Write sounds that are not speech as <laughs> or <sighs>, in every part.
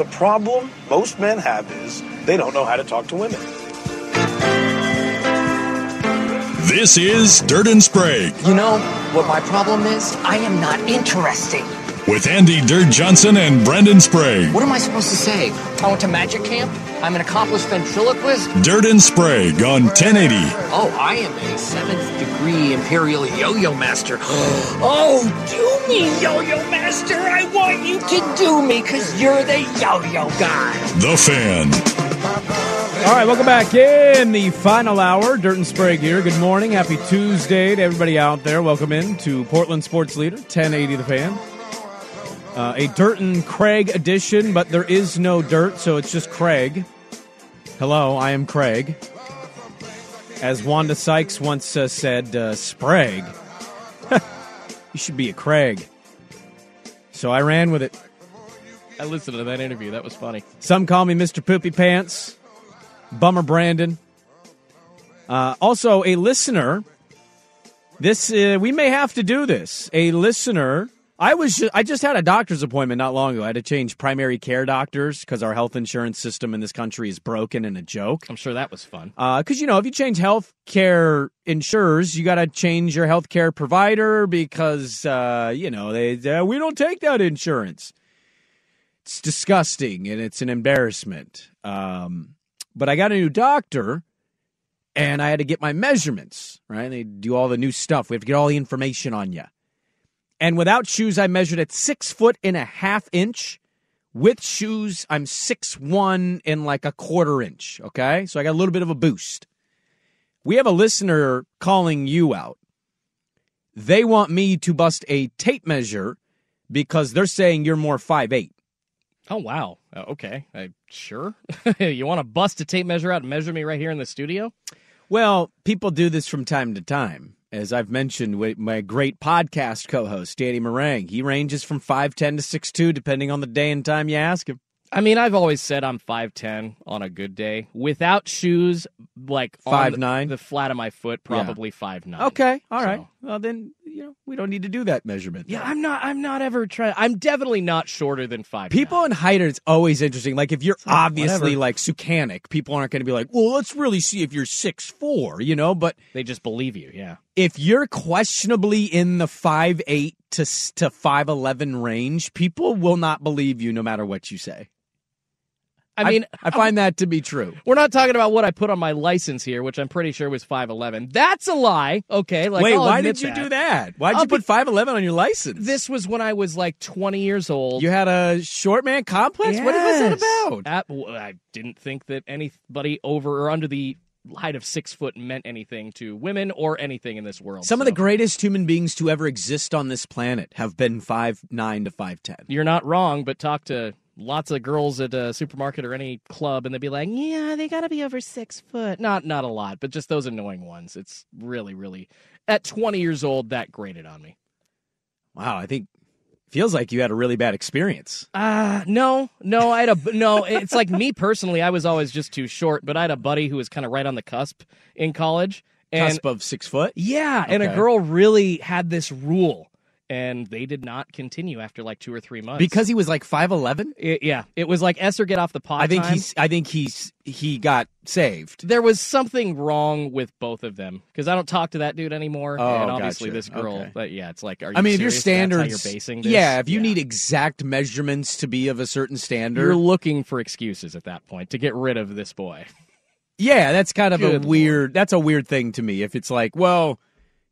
The problem most men have is they don't know how to talk to women. This is Dirt and Sprague You know what my problem is? I am not interesting. with Andy Dirt Johnson and Brendan Sprague. What am I supposed to say? I went to magic camp. I'm an accomplished ventriloquist. Dirt and Sprague on 1080. Oh, I am a seventh degree imperial yo-yo master. <gasps> oh, do me, yo-yo master. I want you to do me because you're the yo-yo guy. The Fan. All right, welcome back in the final hour. Dirt and Sprague here. Good morning. Happy Tuesday to everybody out there. Welcome in to Portland Sports Leader, 1080 The Fan. Uh, a Dirt and Craig edition, but there is no dirt, so it's just Craig. Hello, I am Craig. As Wanda Sykes once uh, said, uh, Sprague. <laughs> you should be a Craig. So I ran with it. I listened to that interview. That was funny. Some call me Mr. Poopy Pants. Bummer Brandon. Uh, also, a listener. This uh, we may have to do this. A listener. I was ju- I just had a doctor's appointment not long ago. I had to change primary care doctors because our health insurance system in this country is broken and a joke. I'm sure that was fun. Because you know, if you change health care insurers, you got to change your health care provider because uh, you know they uh, we don't take that insurance. It's disgusting and it's an embarrassment. Um, but I got a new doctor, and I had to get my measurements. Right, they do all the new stuff. We have to get all the information on you. And without shoes, I measured at six foot and a half inch. With shoes, I'm six one and like a quarter inch. Okay, so I got a little bit of a boost. We have a listener calling you out. They want me to bust a tape measure because they're saying you're more five eight. Oh wow. Uh, okay. I, sure. <laughs> you want to bust a tape measure out and measure me right here in the studio? Well, people do this from time to time. As I've mentioned with my great podcast co-host, Danny Meringue, he ranges from 5'10 to six two, depending on the day and time you ask him. I mean, I've always said I'm 5'10 on a good day. Without shoes, like on the- 5'9"? The, flat of my foot, Yeah. probably 5'9. Okay, all right. Well, then, you know, we don't need to do that measurement. Yeah, I'm not I'm not ever trying I'm definitely not shorter than 5 People in height are always interesting. Like if you're obviously whatever. like Sukanic, people aren't going to be like, "Well, let's really see if you're six four, you know. But They just believe you, yeah. if you're questionably in the five eight to to five eleven range, people will not believe you no matter what you say. I mean, I find that to be true. we're not talking about what I put on my license here, which I'm pretty sure was 5'11. That's a lie. Okay, like Wait, I'll why did you that. do that? Why'd I'll you put be- five eleven on your license? This was when I was like 20 years old. you had a short man complex. What was that about? At- well, I didn't think that anybody over or under the height of six foot meant anything to women or anything in this world. Some of the greatest human beings to ever exist on this planet have been five nine to five ten. You're not wrong, but talk to lots of girls at a supermarket or any club, and they'd be like, "Yeah, they got to be over six foot." Not not a lot, but just those annoying ones. It's really, really at 20 years old that grated on me. Wow, I think feels like you had a really bad experience. Uh no, no. I had a no. It's like me personally. I was always just too short, but I had a buddy who was kind of right on the cusp in college, and Cusp of six foot. Yeah, and a girl really had this rule, and they did not continue after like two or three months Because he was like five eleven. Yeah, it was like Esther get off the pot. I think time. he's. I think he's. He got saved. There was something wrong with both of them because I don't talk to that dude anymore, Oh, and obviously gotcha. this girl. Okay. But yeah, it's like, are you I mean, if your serious? That's how standards, you're basing this. yeah, if you need exact measurements to be of a certain standard, you're looking for excuses at that point to get rid of this boy. yeah, that's kind of Good a weird. That's a weird thing to me. If it's like, well,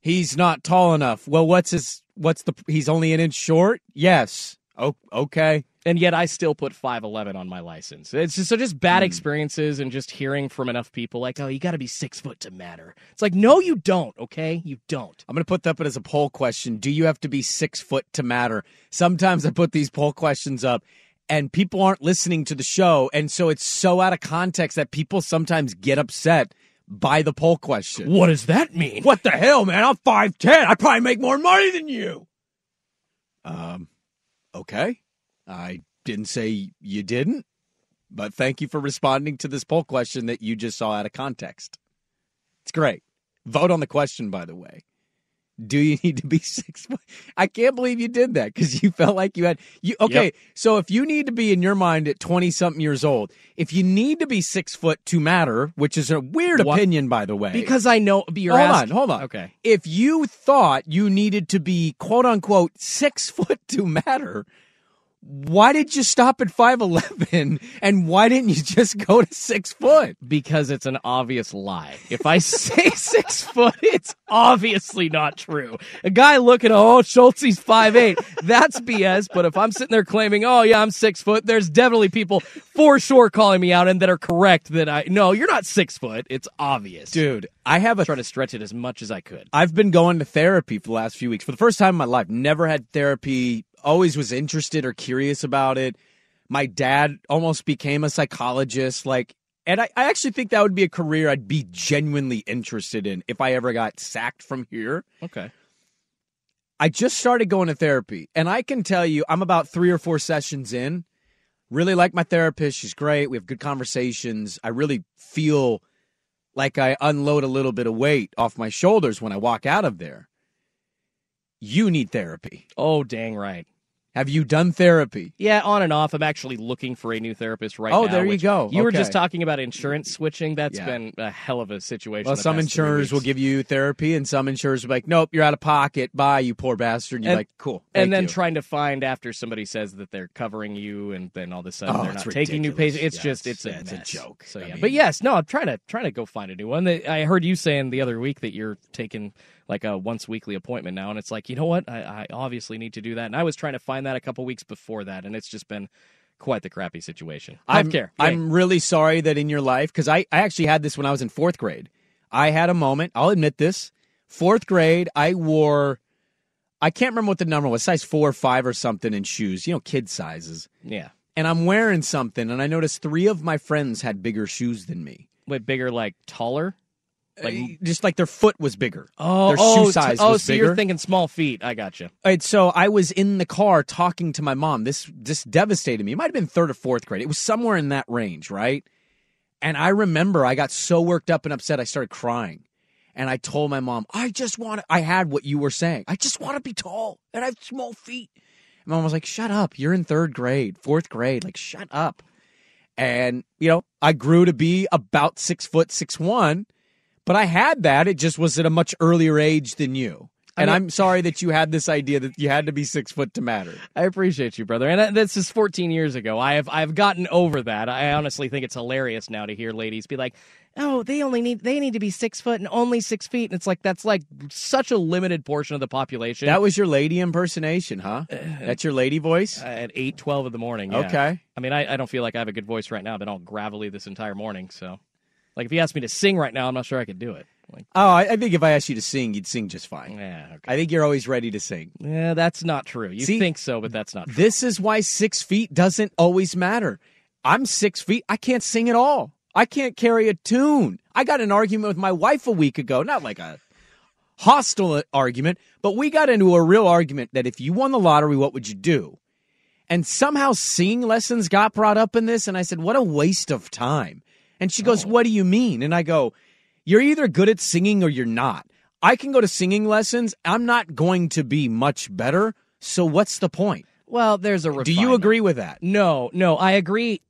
he's not tall enough. Well, what's his? What's the? He's only an inch short. Yes. Oh, okay. and yet I still put 5'11 on my license. It's just so just Hmm. bad experiences and just hearing from enough people like, oh, you got to be six foot to matter. It's like, no, you don't. Okay, you don't. I'm going to put that up as a poll question. Do you have to be six foot to matter? Sometimes I put these poll questions up, and people aren't listening to the show. And so it's so out of context that people sometimes get upset by the poll question. What does that mean? What the hell, man? I'm 5'10. I probably make more money than you. Um, okay. I didn't say you didn't, but thank you for responding to this poll question that you just saw out of context. It's great. Vote on the question, by the way. Do you need to be <laughs> six foot? I can't believe you did that because you felt like you had you. Okay, Yep. so if you need to be in your mind at twenty something years old, if you need to be six foot to matter, which is a weird What? opinion, by the way, Because I know you're hold asking- on, hold on. Okay. If you thought you needed to be quote unquote six <laughs> foot to matter, why did you stop at five eleven <laughs> and why didn't you just go to six foot? Because it's an obvious lie. If I say <laughs> six foot, it's obviously not true. A guy looking, oh, Schultze's five eight. That's BS. But if I'm sitting there claiming, oh yeah, I'm six foot, there's definitely people for sure calling me out and that are correct that I no, you're not six foot. It's obvious. Dude, I have a trying to stretch it as much as I could. I've been going to therapy for the last few weeks for the first time in my life. Never had therapy, always was interested or curious about it. My dad almost became a psychologist. Like, and I, I actually think that would be a career I'd be genuinely interested in if I ever got sacked from here. Okay. I just started going to therapy, and I can tell you, I'm about three or four sessions in. Really like my therapist. She's great. We have good conversations. I really feel like I unload a little bit of weight off my shoulders when I walk out of there. You need therapy. Oh, dang right. Have you done therapy? Yeah, on and off. I'm actually looking for a new therapist right Oh, now. Oh, there you go. You were just talking about insurance switching. That's Yeah. been a hell of a situation. Well, some insurers will give you therapy, and some insurers will be like, "Nope, you're out of pocket. Bye, you poor bastard." And you're And- like, "Cool." thank and then you." trying to find after somebody says that they're covering you, and then all of a sudden Oh, they're not taking new patients. It's Yeah, just it's, a, it's a joke. So I yeah, mean- but yes, no, I'm trying to trying to go find a new one. I heard you saying the other week that you're taking like a once weekly appointment now, and it's like you know what, I, I obviously need to do that. And I was trying to find that a couple weeks before that, and it's just been quite the crappy situation. I'm, Healthcare. I'm really sorry that in your life, because I, I actually had this when I was in fourth grade. I had a moment, I'll admit this. Fourth grade, I wore, I can't remember what the number was, size four or five or something in shoes, you know, kid sizes. yeah. And I'm wearing something, and I noticed three of my friends had bigger shoes than me. Wait, bigger, like taller. Like Uh, just like their foot was bigger. oh, their oh, shoe size oh, was so bigger. you're thinking small feet. I got you. And so I was in the car talking to my mom. This this devastated me. It might have been third or fourth grade. It was somewhere in that range, right? And I remember I got so worked up and upset I started crying. And I told my mom, I just want I had what you were saying. I just want to be tall and I have small feet. And mom was like, shut up. You're in third grade, fourth grade. Like, shut up. And, you know, I grew to be about six foot, six one, but I had that. It just was at a much earlier age than you. And I'm sorry that you had this idea that you had to be six foot to matter. I appreciate you, brother. And uh, this is 14 years ago. I have I've gotten over that. I honestly think it's hilarious now to hear ladies be like, "Oh, they only need they need to be six foot and only six feet." And it's like that's like such a limited portion of the population. That was your lady impersonation, huh? That's your lady voice? at eight twelve in the morning. yeah. Okay. I mean, I, I don't feel like I have a good voice right now. I've been all gravelly this entire morning. So, like, if you asked me to sing right now, I'm not sure I could do it. Like, Oh, I, I think if I asked you to sing, you'd sing just fine. yeah, okay. I think you're always ready to sing. yeah, that's not true. You See, think so, but that's not true. This is why six feet doesn't always matter. I'm six feet. I can't sing at all. I can't carry a tune. I got an argument with my wife a week ago, not like a hostile argument, but we got into a real argument that if you won the lottery, what would you do? And somehow singing lessons got brought up in this. And I said, what a waste of time. And she goes, oh. what do you mean? And I go, you're either good at singing or you're not. I can go to singing lessons. I'm not going to be much better. So what's the point? well, there's a Do you agree with that? No, no, I agree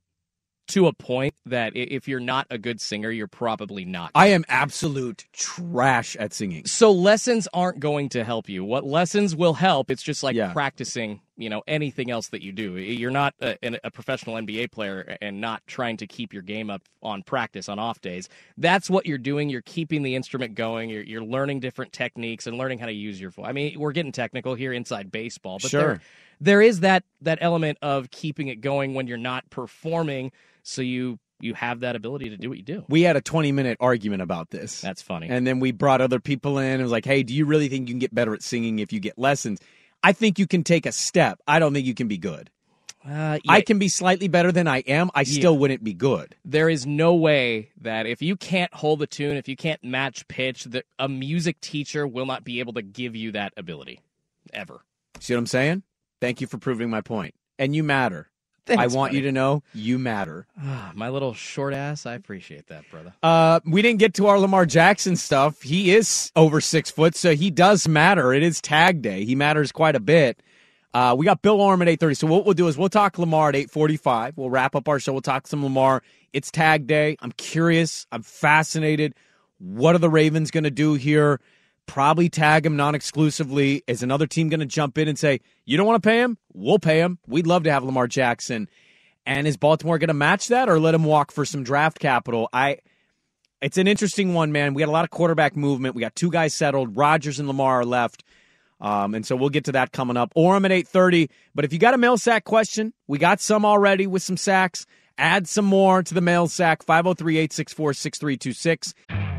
to a point that if you're not a good singer, you're probably not. I am absolute trash at singing. so lessons aren't going to help you. What lessons will help? It's just like Yeah. practicing, you know, anything else that you do. You're not a, a professional NBA player and not trying to keep your game up on practice on off days. That's what you're doing. You're keeping the instrument going. You're, you're learning different techniques and learning how to use your voice. I mean, we're getting technical here inside baseball, but Sure. there, there is that that element of keeping it going when you're not performing, so you you have that ability to do what you do. We had a 20 minute argument about this. That's funny. And then we brought other people in and was like, hey, do you really think you can get better at singing if you get lessons? I think you can take a step. I don't think you can be good. Uh, yeah, I can be slightly better than I am. I still wouldn't be good. there is no way that if you can't hold the tune, if you can't match pitch, that a music teacher will not be able to give you that ability ever. See what I'm saying? Thank you for proving my point. And you matter. Thanks, I want buddy. you to know you matter. Ah, <sighs> my little short ass. I appreciate that, brother. Uh, we didn't get to our Lamar Jackson stuff. He is over six foot, so he does matter. It is tag day. He matters quite a bit. Uh, we got Bill Oram at eight thirty. So what we'll do is we'll talk Lamar at eight forty five. We'll wrap up our show. We'll talk some Lamar. It's tag day. I'm curious. I'm fascinated. What are the Ravens going to do here? Probably tag him non exclusively. Is another team going to jump in and say, you don't want to pay him? We'll pay him. We'd love to have Lamar Jackson. And is Baltimore going to match that or let him walk for some draft capital? I. It's an interesting one, man. We got a lot of quarterback movement. We got two guys settled. Rodgers and Lamar are left. Um, and so we'll get to that coming up. Oram at 8.30. But if you got a mail sack question, we got some already with some sacks. Add some more to the mail sack. 503-864-6326.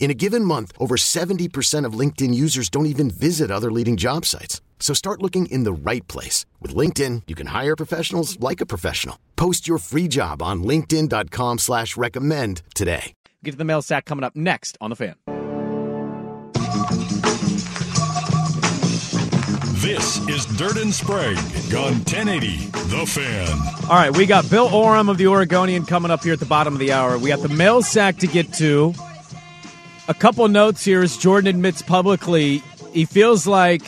In a given month, over 70% of LinkedIn users don't even visit other leading job sites. So start looking in the right place. With LinkedIn, you can hire professionals like a professional. Post your free job on linkedin.com slash recommend today. Get to the mail sack coming up next on The Fan. This is Dirt and Sprague on 1080 The Fan. All right, we got Bill Oram of the Oregonian coming up here at the bottom of the hour. We got the mail sack to get to. A couple notes here as Jordan admits publicly he feels like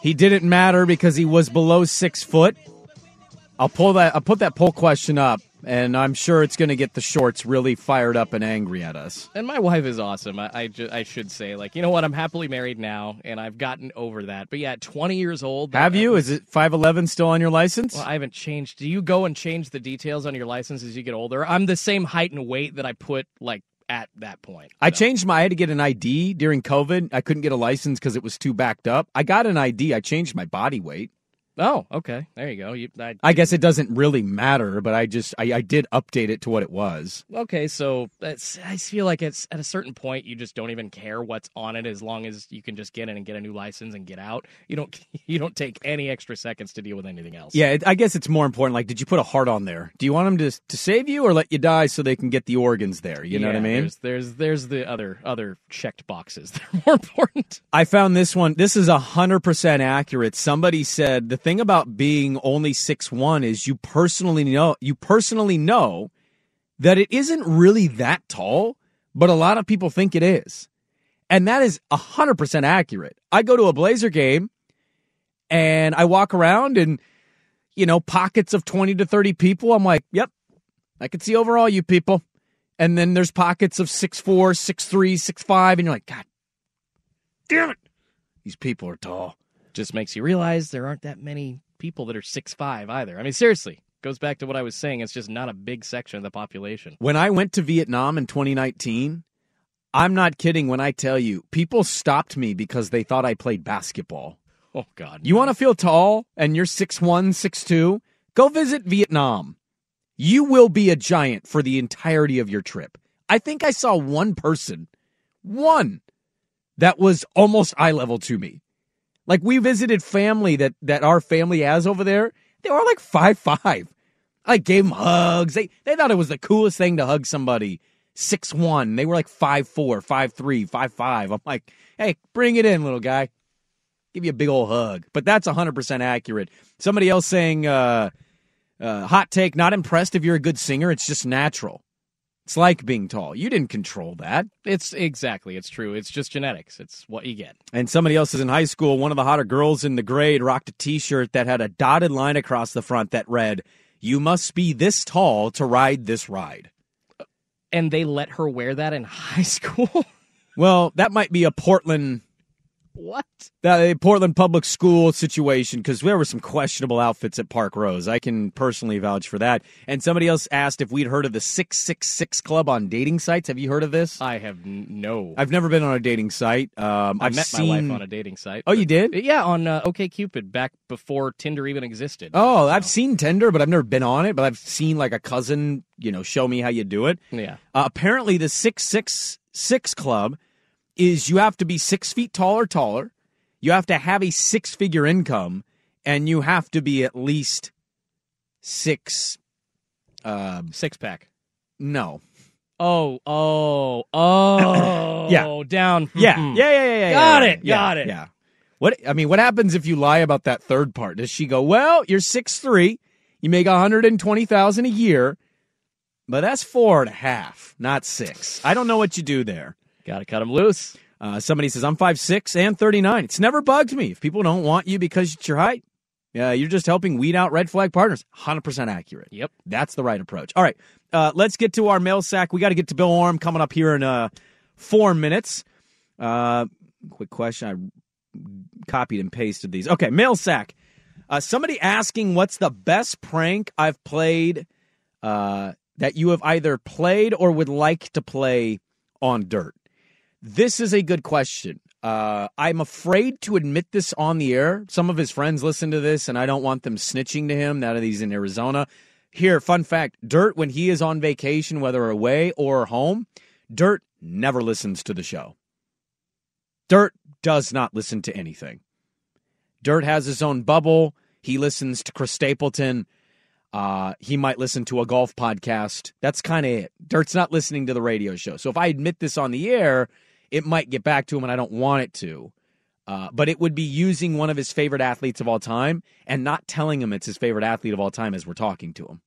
he didn't matter because he was below six foot. I'll pull that. I'll put that poll question up, and I'm sure it's going to get the shorts really fired up and angry at us. And my wife is awesome. I I, ju- I should say, like, you know what? I'm happily married now, and I've gotten over that. But yeah, at 20 years old, Have that- you? Is it five eleven still on your license? Well, I haven't changed. Do you go and change the details on your license as you get older? I'm the same height and weight that I put like at that point. I changed my. I had to get an ID during COVID. I couldn't get a license because it was too backed up. I got an ID. I changed my body weight. Oh, okay. There you go. You, I, I guess it doesn't really matter, but I just I, I did update it to what it was. okay. So that's. I feel like it's at a certain point you just don't even care what's on it as long as you can just get in and get a new license and get out. You don't. <laughs> You don't take any extra seconds to deal with anything else. Yeah, it, I guess it's more important. Like, did you put a heart on there? Do you want them to to save you or let you die so they can get the organs there? You know what I mean? There's, there's there's the other other checked boxes <laughs> that are more important. I found this one. This is hundred percent accurate. Somebody said the thing about being only six one is you personally know you personally know that it isn't really that tall, but a lot of people think it is, and that is hundred percent accurate. I go to a Blazer game, and I walk around, and you know pockets of twenty to thirty people. I'm like, yep, I can see over all you people. And then there's pockets of six four, six three, six five, and you're like, God damn it. These people are tall. Just makes you realize there aren't that many people that are six five either. I mean, seriously, goes back to what I was saying. It's just not a big section of the population. When I went to Vietnam in 2019, I'm not kidding when I tell you, people stopped me because they thought I played basketball. Oh God, You want to feel tall and you're 6'1, 6'2? Go visit Vietnam. You will be a giant for the entirety of your trip. I think I saw one person, one, that was almost eye level to me. Like we visited family that that our family has over there. They were like five five. I gave them hugs. They they thought it was the coolest thing to hug somebody. Six one. They were like five four, five three, five five. I'm like, hey, bring it in, little guy. Give you a big old hug. But that's hundred percent accurate. Somebody else saying, uh, uh, hot take, not impressed if you're a good singer. It's just natural. It's like being tall. You didn't control that. It's exactly. It's true. It's just genetics. It's what you get. And somebody else is in high school. One of the hotter girls in the grade rocked a T-shirt that had a dotted line across the front that read, "You must be this tall to ride this ride." And they let her wear that in <laughs> high school. Well, that might be a Portland what? that a Portland public school situation because there were some questionable outfits at Parkrose. I can personally vouch for that. And somebody else asked if we'd heard of the Six Six Six Club on dating sites. Have you heard of this? I have n- no. I've never been on a dating site. Um, I I've met seen... my wife on a dating site. Oh, you did? Yeah, on uh, OKCupid back before Tinder even existed. Oh, I've seen Tinder, but I've never been on it. But I've seen like a cousin, you know, show me how you do it. Yeah. Uh, apparently, the six six six club is you have to be six feet tall or taller. You have to have a six figure income, and you have to be at least six. Uh, Six pack. no. Oh, oh, <coughs> oh. Yeah. Down. Yeah. Mhm. Yeah. Yeah. Yeah. yeah Got yeah, it, yeah, got it. Yeah. What I mean, what happens if you lie about that third part? Does she go, "Well, you're six three, you make one hundred and twenty thousand a year, but that's four and a half, not six. I don't know what you do there." Got to cut them loose. Uh, somebody says, I'm 5'6 and 39. It's never bugged me. If people don't want you because it's your height, yeah, you're just helping weed out red flag partners. 100% accurate. Yep. That's the right approach. All right. Uh, let's get to our mail sack. We got to get to Bill Oram coming up here in uh, four minutes. Uh, quick question. I copied and pasted these. Okay. Mail sack. Uh, somebody asking what's the best prank I've played uh, that you have either played or would like to play on dirt. This is a good question. Uh, I'm afraid to admit this on the air. Some of his friends listen to this, and I don't want them snitching to him now that he's in Arizona. Here, fun fact Dirt, when he is on vacation, whether away or home, Dirt never listens to the show. Dirt does not listen to anything. Dirt has his own bubble. He listens to Chris Stapleton. Uh, he might listen to a golf podcast. That's kind of it. Dirt's not listening to the radio show. So if I admit this on the air, it might get back to him, and I don't want it to. Uh, but it would be using one of his favorite athletes of all time and not telling him it's his favorite athlete of all time as we're talking to him.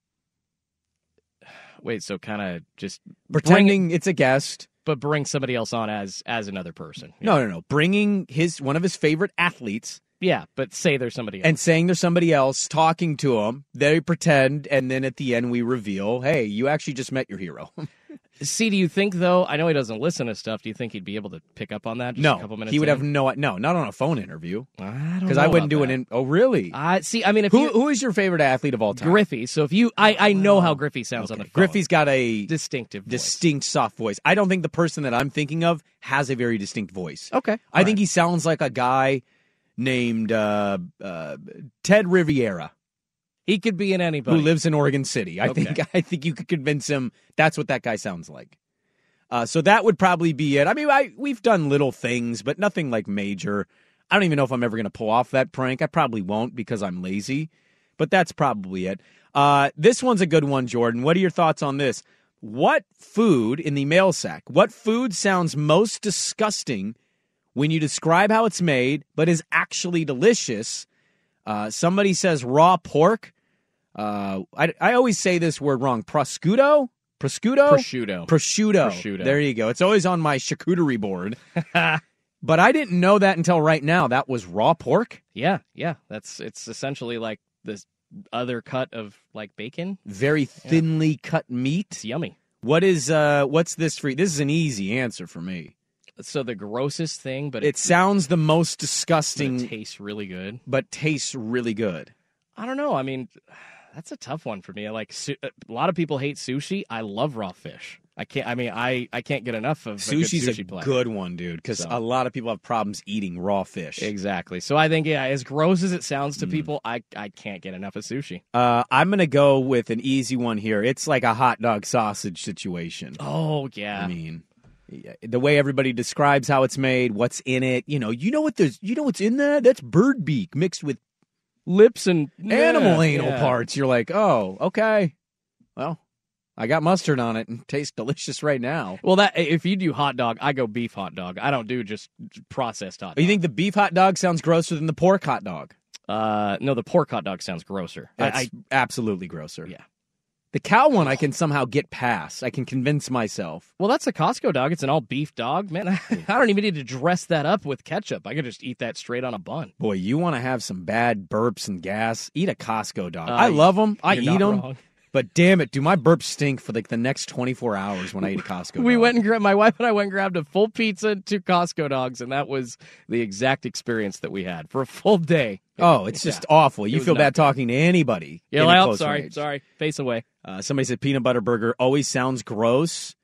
<sighs> Wait, so kind of just Pretending bring, it's a guest. but bring somebody else on as as another person. No, no, no. Bringing his one of his favorite athletes Yeah, but say there's somebody else. and saying there's somebody else talking to him. They pretend, and then at the end we reveal, "Hey, you actually just met your hero." <laughs> See, do you think though? I know he doesn't listen to stuff. Do you think he'd be able to pick up on that? Just no, a couple minutes. he would in? have no, no, not on a phone interview I because I wouldn't do it. it in. Oh, really? I see. I mean, if who you, who is your favorite athlete of all time? Griffey. So if you, I, I know how Griffey sounds on the phone. Griffey's got a distinctive, voice. distinct soft voice. I don't think the person that I'm thinking of has a very distinct voice. Okay, I think he sounds like a guy named uh, uh, Ted Riviera he could be in anybody who lives in Oregon City. I Okay. think <laughs> I think you could convince him that's what that guy sounds like. Uh, so that would probably be it. I mean, I we've done little things, but nothing like major. I don't even know if I'm ever going to pull off that prank. I probably won't because I'm lazy, but that's probably it. Uh, this one's a good one, Jordan. What are your thoughts on this? What food in the mail sack? What food sounds most disgusting when you describe how it's made, but is actually delicious? Uh, somebody says raw pork. Uh, I, I always say this word wrong. Prosciutto? Prosciutto? prosciutto. Prosciutto. Prosciutto. There you go. It's always on my charcuterie board. <laughs> but I didn't know that until right now. That was raw pork. yeah, yeah. That's it's essentially like this other cut of like bacon. Very thinly cut meat. It's yummy. What is uh what's this for? This is an easy answer for me. So the grossest thing, but It sounds the most but it disgusting tastes really good. but tastes really good. I don't know. I mean, that's a tough one for me. I like su- a lot of people hate sushi. I love raw fish. I can't. I mean, I I can't get enough of a good sushi a platter. good one, dude, because So. a lot of people have problems eating raw fish. Exactly. So I think yeah, as gross as it sounds Mm. to people, I I can't get enough of sushi. Uh, I'm gonna go with an easy one here. It's like a hot dog sausage situation. Oh yeah. I mean, The way everybody describes how it's made, what's in it, you know, you know what there's, you know what's in that? That's bird beak mixed with Lips and animal yeah, anal yeah. parts. You're like, oh, okay. Well, I got mustard on it and <laughs> tastes delicious right now. Well, that if you do hot dog, I go beef hot dog. I don't do just processed hot. You think the beef hot dog sounds grosser than the pork hot dog? Uh, no, the pork hot dog sounds grosser. That's I, absolutely grosser. Yeah. The cow one I can somehow get past. I can convince myself. well, that's a Costco dog. It's an all beef dog, man. I <laughs> don't even need to dress that up with ketchup. I can just eat that straight on a bun. Boy, you want to have some bad burps and gas? Eat a Costco dog. Uh, I love them. I eat them. wrong. <laughs> But damn it, do my burps stink for like the next 24 hours when I eat a Costco <laughs> We went and grabbed my wife and I went and grabbed a full pizza, and two Costco dogs, and that was the exact experience that we had for a full day. Oh, it's just awful. You feel bad good. talking to anybody. Yeah, in a well, close sorry, sorry. Face away. Uh, somebody said peanut butter burger always sounds gross,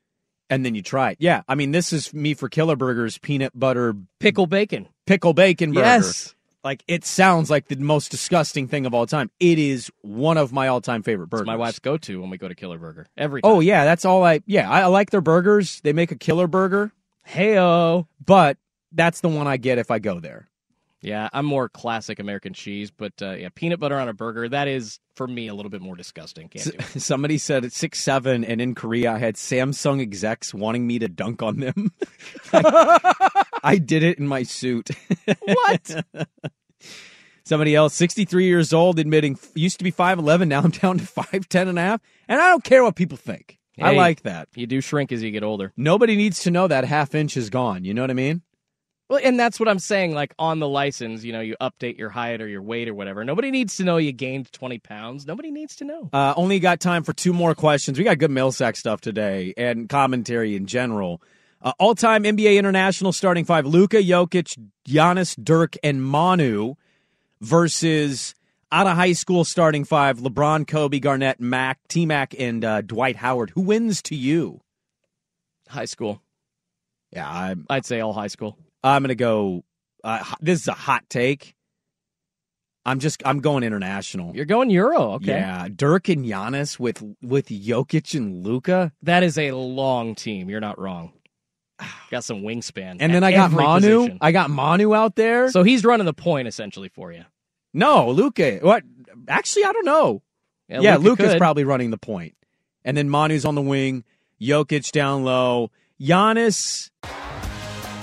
and then you try it. Yeah, I mean, this is me for Killer Burgers peanut butter Pickle bacon. pickle bacon burger. Yes. Like it sounds like the most disgusting thing of all time. It is one of my all-time favorite burgers. It's my wife's go to when we go to Killer Burger. Every time. Oh yeah, that's all I. Yeah, I, I like their burgers. They make a killer burger, Heyo. but that's the one I get if I go there. Yeah, I'm more classic American cheese, but uh, yeah, peanut butter on a burger, that is, for me, a little bit more disgusting. Can't do it. <laughs> Somebody said at six seven, and in Korea, I had Samsung execs wanting me to dunk on them. I, <laughs> I did it in my suit. <laughs> What? Somebody else, 63 years old, admitting used to be 5'11, now I'm down to 5'10 and a half. And I don't care what people think. I like that. You do shrink as you get older. Nobody needs to know that half inch is gone. You know what I mean? Well, and that's what I'm saying. Like on the license, you know, you update your height or your weight or whatever. Nobody needs to know you gained 20 pounds. Nobody needs to know. Uh, only got time for two more questions. We got good mail sack stuff today and commentary in general. Uh, All time NBA international starting five Luka, Jokic, Giannis, Dirk, and Manu versus out of high school starting five LeBron, Kobe, Garnett, Mac, T Mac, and uh, Dwight Howard. Who wins to you? High school. Yeah, I'm, I'd say all high school. I'm going to go. Uh, this is a hot take. I'm just I'm going international. You're going Euro. Okay. Yeah, Dirk and Giannis with with Jokic and Luka. That is a long team. You're not wrong. <sighs> Got some wingspan. And then I got Manu. position. I got Manu out there. So he's running the point essentially for you. no, Luka. What? Actually, I don't know. Yeah, Yeah, Luka's could. probably running the point. And then Manu's on the wing. Jokic down low. Giannis.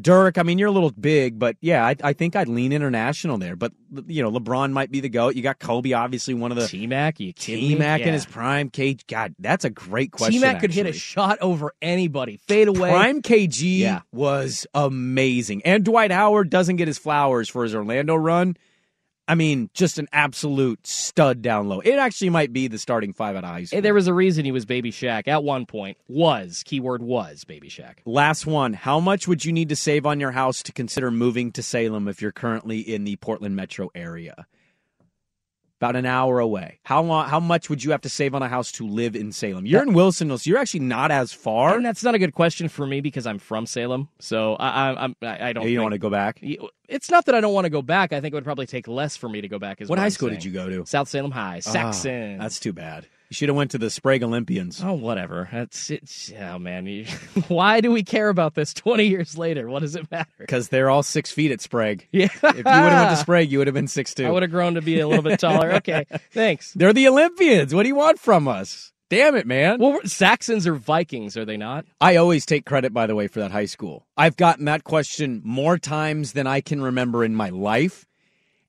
Dirk, I mean, you're a little big, but yeah, I, I think I'd lean international there. But, you know, LeBron might be the GOAT. You got Kobe, obviously, one of the. T Mac, you kidding? T Mac in his prime. Cage, God, that's a great question. T Mac could hit a shot over anybody, fade away. Prime KG Yeah. was amazing. And Dwight Howard doesn't get his flowers for his Orlando run. I mean, just an absolute stud down low. It actually might be the starting five at high school. There was a reason he was Baby Shaq at one point. Was keyword was Baby Shaq. Last one. How much would you need to save on your house to consider moving to Salem if you're currently in the Portland metro area? About an hour away. How long? How much would you have to save on a house to live in Salem? You're in Wilsonville, so you're actually not as far. And that's not a good question for me because I'm from Salem, so I, I, I'm I, I don't. Yeah, you don't want to go back. It's not that I don't want to go back. I think it would probably take less for me to go back. Is What what high I'm school saying. did you go to? South Salem High, Ah, Saxon. that's too bad. You should have went to the Sprague Olympians. Oh, whatever. That's it's. Oh man, you, <laughs> why do we care about this twenty years later? What does it matter? Because they're all six feet at Sprague. <laughs> Yeah. If you would have went to Sprague, you would have been six two. I would have grown to be a little bit taller. <laughs> Okay, thanks. They're the Olympians. What do you want from us? Damn it, man. Well, Saxons are Vikings, are they not? I always take credit, by the way, for that high school. I've gotten that question more times than I can remember in my life.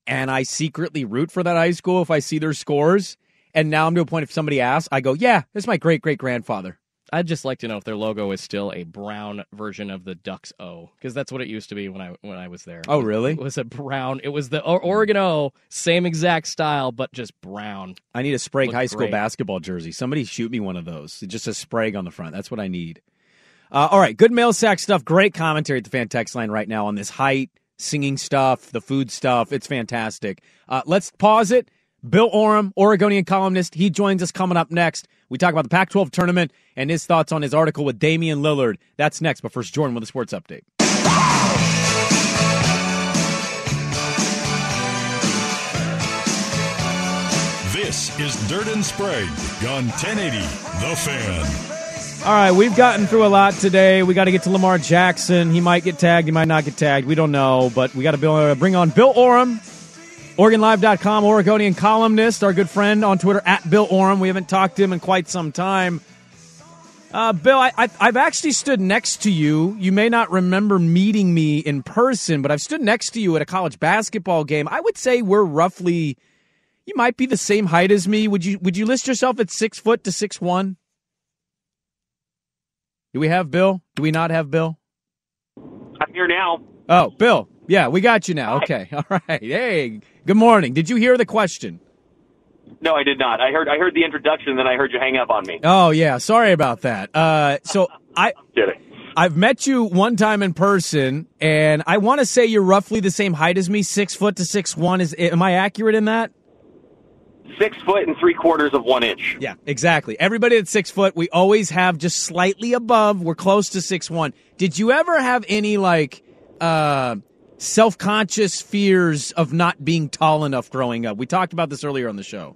And I secretly root for that high school if I see their scores. And now I'm to a point if somebody asks, I go, yeah, it's my great great grandfather. I'd just like to know if their logo is still a brown version of the Ducks O, because that's what it used to be when I when I was there. Oh, really? It was a brown. It was the Oregon O, same exact style, but just brown. I need a Sprague Looked High School great. basketball jersey. Somebody shoot me one of those. It just a Sprague on the front. That's what I need. Uh, all right, good mail sack stuff. Great commentary at the fan text line right now on this height, singing stuff, the food stuff. It's fantastic. Uh, let's pause it. Bill Oram, Oregonian columnist, he joins us coming up next. We talk about the Pac 12 tournament and his thoughts on his article with Damian Lillard. That's next, but first, Jordan with a sports update. This is Dirt and Sprague on 1080 The Fan. All right, we've gotten through a lot today. We got to get to Lamar Jackson. He might get tagged, he might not get tagged. We don't know, but we got to bring on Bill Oram, OregonLive.com, Oregonian columnist, our good friend on Twitter at Bill Oram. We haven't talked to him in quite some time. Uh, Bill, I, I, I've actually stood next to you. You may not remember meeting me in person, but I've stood next to you at a college basketball game. I would say we're roughly, you might be the same height as me. Would you Would you list yourself at six foot to six one? Do we have Bill? Do we not have Bill? I'm here now. Oh, Bill. Yeah, we got you now. Okay. <laughs> All right. Hey, good morning. Did you hear the question? No, I did not. I heard I heard the introduction, then I heard you hang up on me. Oh, yeah. Sorry about that. Uh, so <laughs> I Kidding. I've met you one time in person, and I want to say you're roughly the same height as me, six foot to six one. Is am I accurate in that? Six foot and three quarters of one inch. Yeah, exactly. Everybody at six foot, we always have just slightly above. We're close to six one. Did you ever have any like uh, self conscious fears of not being tall enough growing up? We talked about this earlier on the show.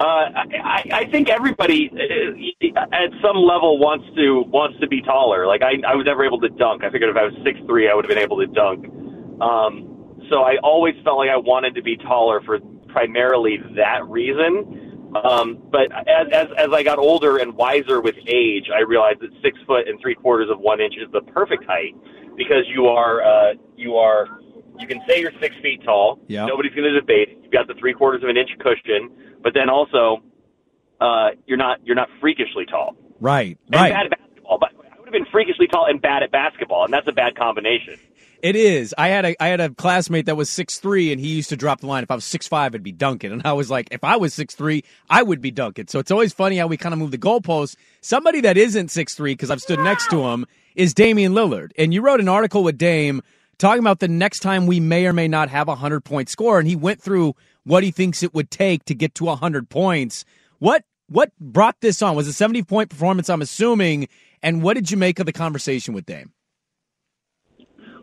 Uh, I, I think everybody uh, at some level wants to wants to be taller. Like I, I was never able to dunk. I figured if I was six three, I would have been able to dunk. Um, so I always felt like I wanted to be taller for primarily that reason. Um, but as, as as I got older and wiser with age, I realized that six foot and three quarters of one inch is the perfect height because you are uh, you are you can say you're six feet tall. Yeah. Nobody's going to debate. it. You've got the three quarters of an inch cushion, but then also uh, you're not you're not freakishly tall. Right, And right. bad at basketball, but I would have been freakishly tall and bad at basketball, and that's a bad combination. It is. I had a I had a classmate that was six three, and he used to drop the line. If I was six five, it'd be Duncan, and I was like, if I was six three, I would be Duncan. So it's always funny how we kind of move the goalposts. Somebody that isn't six three, because I've stood next to him, is Damian Lillard, and you wrote an article with Dame talking about the next time we may or may not have a hundred point score, and he went through what he thinks it would take to get to a hundred points. What what brought this on? Was a seventy point performance? I'm assuming. And what did you make of the conversation with Dame?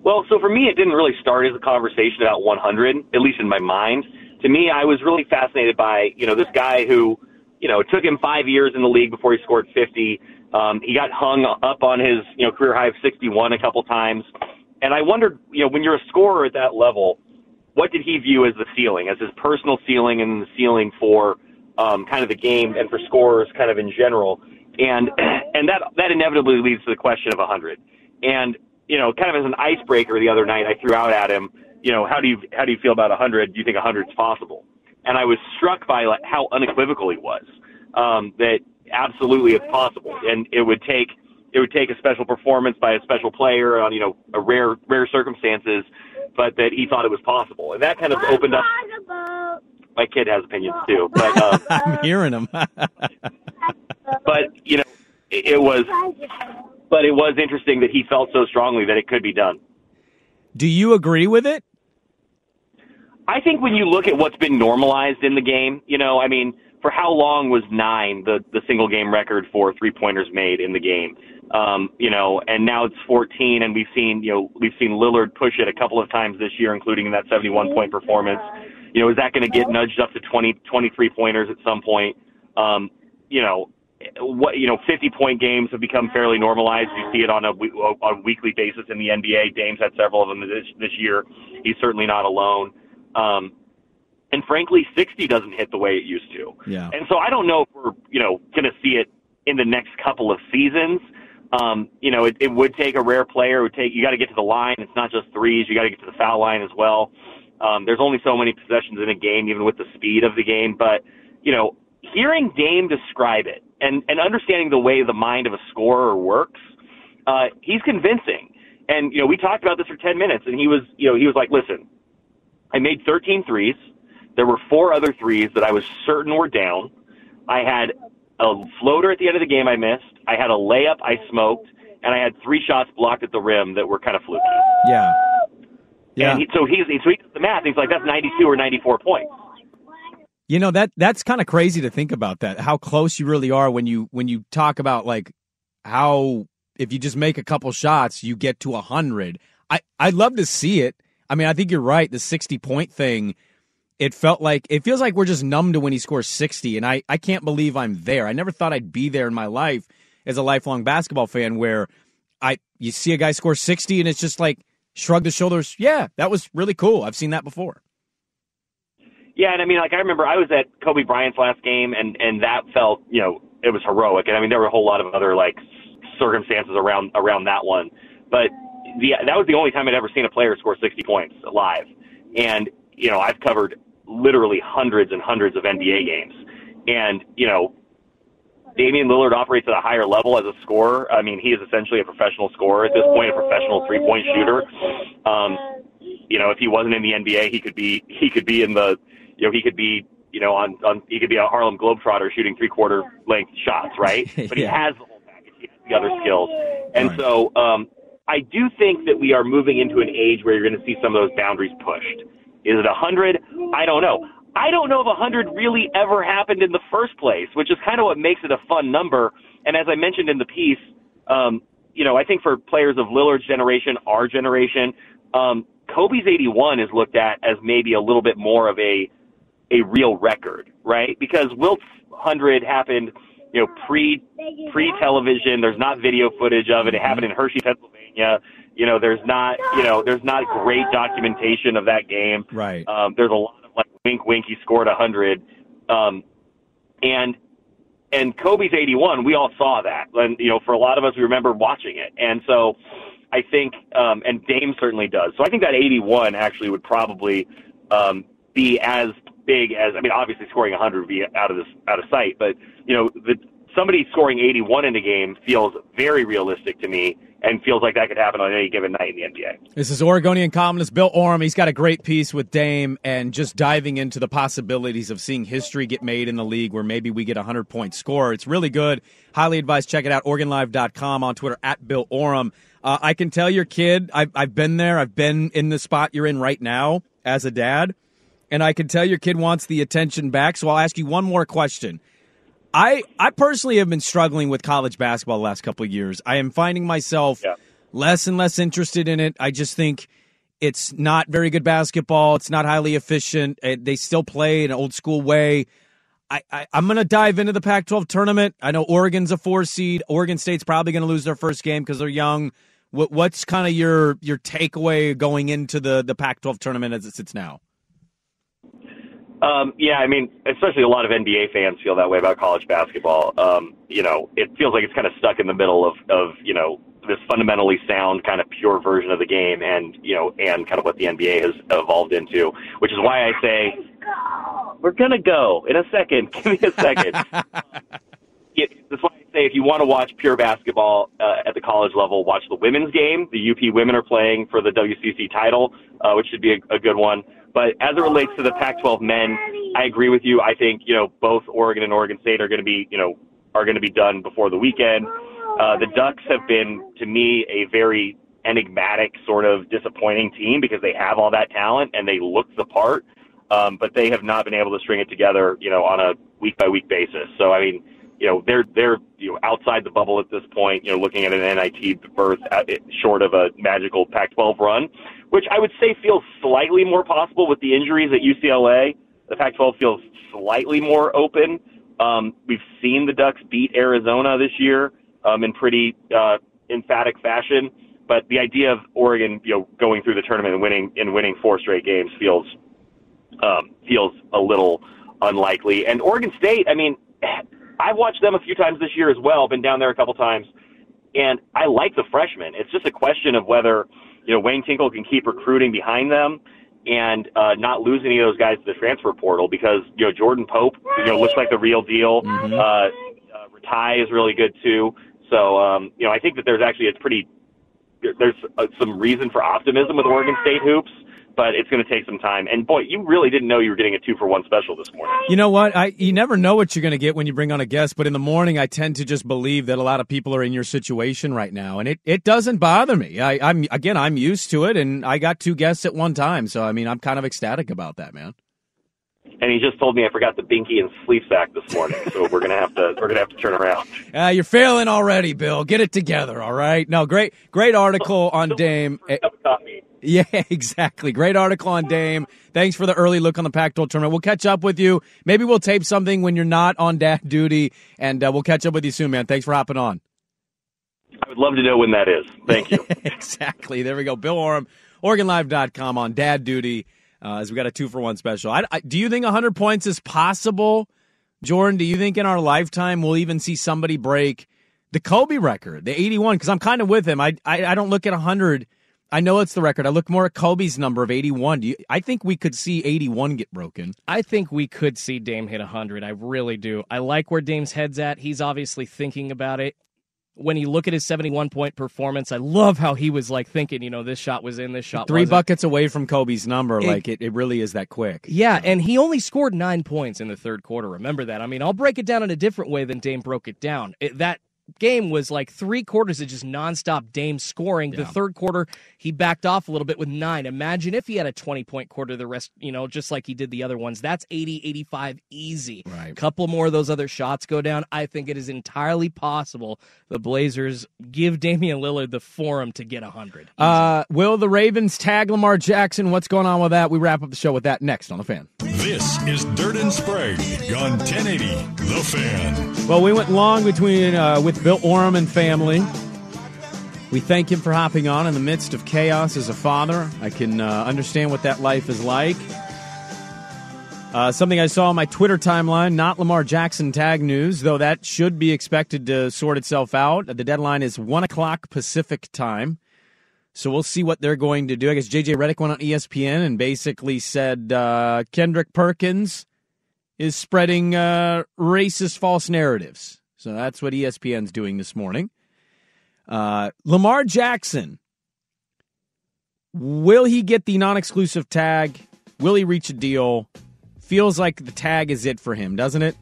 Well, so for me, it didn't really start as a conversation about 100, at least in my mind. To me, I was really fascinated by, you know, this guy who, you know, it took him five years in the league before he scored 50. Um, he got hung up on his, you know, career high of 61 a couple times. And I wondered, you know, when you're a scorer at that level, what did he view as the ceiling, as his personal ceiling and the ceiling for um, kind of the game and for scorers kind of in general? And <clears throat> and that that inevitably leads to the question of 100. And you know, kind of as an icebreaker the other night, I threw out at him, you know, how do you how do you feel about 100? Do you think 100 is possible? And I was struck by like, how unequivocal he was. Um, that absolutely it's possible, and it would take it would take a special performance by a special player on you know a rare rare circumstances, but that he thought it was possible, and that kind of opened up. My kid has opinions too, but uh, <laughs> I'm hearing him. <laughs> but you know, it, it was, but it was interesting that he felt so strongly that it could be done. Do you agree with it? I think when you look at what's been normalized in the game, you know, I mean, for how long was nine the the single game record for three pointers made in the game? Um, you know, and now it's 14, and we've seen you know we've seen Lillard push it a couple of times this year, including in that 71 point performance. You know, is that going to get nudged up to 20, 23 pointers at some point? Um, you know, what you know, 50 point games have become fairly normalized. You see it on a on a weekly basis in the NBA. Dame's had several of them this this year. He's certainly not alone. Um, and frankly, 60 doesn't hit the way it used to. Yeah. And so I don't know if we're you know going to see it in the next couple of seasons. Um, you know, it, it would take a rare player. It would take you got to get to the line. It's not just threes. You got to get to the foul line as well. Um, there's only so many possessions in a game, even with the speed of the game. But you know, hearing Dame describe it and and understanding the way the mind of a scorer works, uh, he's convincing. And you know, we talked about this for 10 minutes, and he was you know he was like, listen, I made 13 threes. There were four other threes that I was certain were down. I had a floater at the end of the game I missed. I had a layup I smoked, and I had three shots blocked at the rim that were kind of fluky. Yeah. Yeah. And he, so he's so he does the math. He's like, that's 92 or 94 points. You know that that's kind of crazy to think about that. How close you really are when you when you talk about like how if you just make a couple shots you get to a hundred. I I'd love to see it. I mean, I think you're right. The 60 point thing, it felt like it feels like we're just numb to when he scores 60, and I I can't believe I'm there. I never thought I'd be there in my life as a lifelong basketball fan where I you see a guy score 60 and it's just like shrug the shoulders. Yeah, that was really cool. I've seen that before. Yeah, and I mean, like I remember I was at Kobe Bryant's last game, and and that felt, you know, it was heroic. And I mean, there were a whole lot of other like circumstances around around that one, but the that was the only time I'd ever seen a player score 60 points live. And you know, I've covered literally hundreds and hundreds of NBA games, and you know, Damian Lillard operates at a higher level as a scorer. I mean, he is essentially a professional scorer at this point, a professional three point shooter. Um, you know, if he wasn't in the NBA, he could be he could be in the you know, he could be, you know, on, on he could be a Harlem Globetrotter shooting three quarter length shots, right? <laughs> But he Yeah. has the whole package. He has the other skills. And Right. so um, I do think that we are moving into an age where you're going to see some of those boundaries pushed. Is it a 100? I don't know. I don't know if a 100 really ever happened in the first place, which is kind of what makes it a fun number. And as I mentioned in the piece, um, you know, I think for players of Lillard's generation, our generation, um, Kobe's 81 is looked at as maybe a little bit more of a a real record, right? Because Wilt's 100 happened, you know, pre pre television. There's not video footage of it. It happened in Hershey, Pennsylvania. You know, there's not, you know, there's not great documentation of that game. Right. Um, there's a lot of like wink, wink. He scored a 100, um, and and Kobe's 81. We all saw that, and you know, for a lot of us, we remember watching it. And so, I think, um, and Dame certainly does. So I think that 81 actually would probably um, be as big as. I mean, obviously, scoring 100 would be out of this out of sight, but you know, the somebody scoring 81 in a game feels very realistic to me, and feels like that could happen on any given night in the NBA. This is Oregonian columnist Bill Oram. He's got a great piece with Dame and just diving into the possibilities of seeing history get made in the league where maybe we get a 100 point score. It's really good. Highly advised. Check it out. OregonLive.com on Twitter at Bill Oram. Uh, I can tell your kid, I've, I've been there. I've been in the spot you're in right now as a dad. And I can tell your kid wants the attention back. So I'll ask you one more question. I I personally have been struggling with college basketball the last couple of years. I am finding myself less and less interested in it. I just think it's not very good basketball. It's not highly efficient. Uh, They still play an old school way. I, I, I'm going to dive into the Pac 12 tournament. I know Oregon's a four seed. Oregon State's probably going to lose their first game because they're young. What, what's kind of your your takeaway going into the, the Pac 12 tournament as it sits now? Um, yeah, I mean, especially a lot of NBA fans feel that way about college basketball. Um, you know, it feels like it's kind of stuck in the middle of, of, you know, this fundamentally sound kind of pure version of the game and, you know, and kind of what the NBA has evolved into, which is why I say, we're going to go in a second. <laughs> Give me a second. <laughs> it, that's why I say if you want to watch pure basketball uh, at the college level, watch the women's game. The UP women are playing for the WCC title, uh, which should be a, a good one. But as it relates to the Pac-12 men, I agree with you. I think you know both Oregon and Oregon State are going to be you know are going to be done before the weekend. Uh, the Ducks have been to me a very enigmatic sort of disappointing team because they have all that talent and they look the part. um, but they have not been able to string it together, you know, on a week by week basis. So I mean, you know, they're they're you know outside the bubble at this point. You know, looking at an NIT berth short of a magical Pac-12 run, which I would say feels slightly more possible with the injuries at UCLA. The Pac-12 feels slightly more open. Um, we've seen the Ducks beat Arizona this year um, in pretty uh, emphatic fashion, but the idea of Oregon, you know, going through the tournament and winning and winning four straight games feels um, feels a little unlikely. And Oregon State, I mean, I've watched them a few times this year as well. Been down there a couple times, and I like the freshmen. It's just a question of whether you know Wayne Tinkle can keep recruiting behind them and uh, not lose any of those guys to the transfer portal because you know Jordan Pope, you know, looks like the real deal. Mm-hmm. Uh, uh, Rataj is really good too. So um, you know, I think that there's actually it's pretty there's uh, some reason for optimism with Oregon State hoops but it's going to take some time. And boy, you really didn't know you were getting a two for one special this morning. You know what? I you never know what you're going to get when you bring on a guest, but in the morning, I tend to just believe that a lot of people are in your situation right now, and it it doesn't bother me. I, I'm again, I'm used to it, and I got two guests at one time, so I mean, I'm kind of ecstatic about that, man. And he just told me I forgot the binky and sleep sack this morning, so we're gonna have to we're gonna have to turn around. Uh, <laughs> you're failing already, Bill. Get it together, all right? No, great great article on Dame. Yeah, <laughs> exactly. Great article on Dame. Thanks for the early look on the Pac-12 tournament. We'll catch up with you. Maybe we'll tape something when you're not on dad <laughs> duty, and uh, we'll catch up with you soon, man. Thanks for hopping on. I would love to know when that is. Thank you. <laughs> exactly. There we go. Bill Oram, OregonLive.com on dad duty uh, as we got a two for one special. I, I, do you think 100 points is possible, Jordan? Do you think in our lifetime we'll even see somebody break the Kobe record, the 81? Because I'm kind of with him. I, I, I don't look at 100 I know it's the record. I look more at Kobe's number of 81. You, I think we could see 81 get broken. I think we could see Dame hit 100. I really do. I like where Dame's head's at. He's obviously thinking about it. When you look at his 71 point performance, I love how he was like thinking, you know, this shot was in, this shot 3 wasn't. buckets away from Kobe's number. It, like, it, it really is that quick. Yeah, and he only scored nine points in the third quarter. Remember that. I mean, I'll break it down in a different way than Dame broke it down. It, that game was like three quarters of just nonstop Dame scoring. Yeah. The third quarter, he backed off a little bit with nine. Imagine if he had a 20 point quarter the rest, you know, just like he did the other ones. That's 80, 85 easy. Right. A couple more of those other shots go down. I think it is entirely possible the Blazers give Damian Lillard the forum to get 100. Uh, will the Ravens tag Lamar Jackson? What's going on with that? We wrap up the show with that next on The Fan. This is Dirt and Sprague on 1080 The Fan. Well, we went long between uh, with Bill Oram and family. We thank him for hopping on in the midst of chaos as a father. I can uh, understand what that life is like. Uh, something I saw on my Twitter timeline, not Lamar Jackson tag news, though that should be expected to sort itself out. The deadline is 1 o'clock Pacific time. So we'll see what they're going to do. I guess JJ Redick went on ESPN and basically said uh, Kendrick Perkins is spreading uh, racist false narratives. So that's what ESPN's doing this morning. Uh, Lamar Jackson, will he get the non exclusive tag? Will he reach a deal? Feels like the tag is it for him, doesn't it?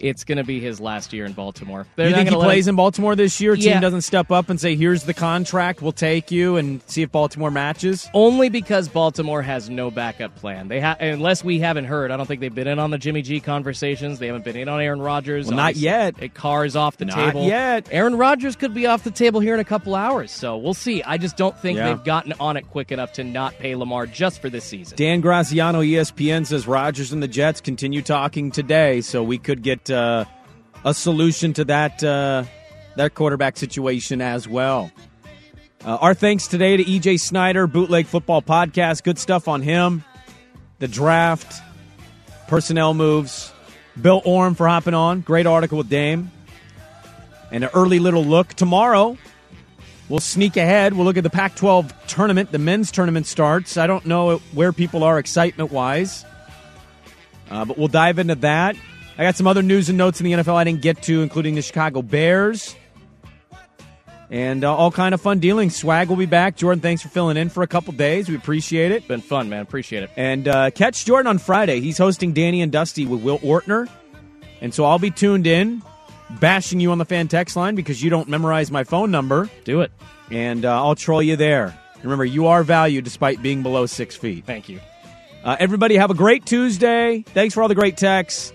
It's going to be his last year in Baltimore. They're you think he plays him... in Baltimore this year? Yeah. Team doesn't step up and say, "Here's the contract, we'll take you," and see if Baltimore matches. Only because Baltimore has no backup plan. They ha- unless we haven't heard. I don't think they've been in on the Jimmy G conversations. They haven't been in on Aaron Rodgers. Well, not yet. It cars off the table. not table. yet. Aaron Rodgers could be off the table here in a couple hours. So we'll see. I just don't think yeah. they've gotten on it quick enough to not pay Lamar just for this season. Dan Graziano, ESPN says Rodgers and the Jets continue talking today, so we could get. Uh, a solution to that uh, that quarterback situation as well. Uh, our thanks today to EJ Snyder, Bootleg Football Podcast. Good stuff on him. The draft, personnel moves. Bill Oram for hopping on. Great article with Dame. And an early little look. Tomorrow, we'll sneak ahead. We'll look at the Pac 12 tournament. The men's tournament starts. I don't know where people are excitement wise, uh, but we'll dive into that. I got some other news and notes in the NFL I didn't get to, including the Chicago Bears. And uh, all kind of fun dealings. Swag will be back. Jordan, thanks for filling in for a couple days. We appreciate it. Been fun, man. Appreciate it. And uh, catch Jordan on Friday. He's hosting Danny and Dusty with Will Ortner. And so I'll be tuned in, bashing you on the fan text line because you don't memorize my phone number. Do it. And uh, I'll troll you there. Remember, you are valued despite being below six feet. Thank you. Uh, everybody have a great Tuesday. Thanks for all the great texts.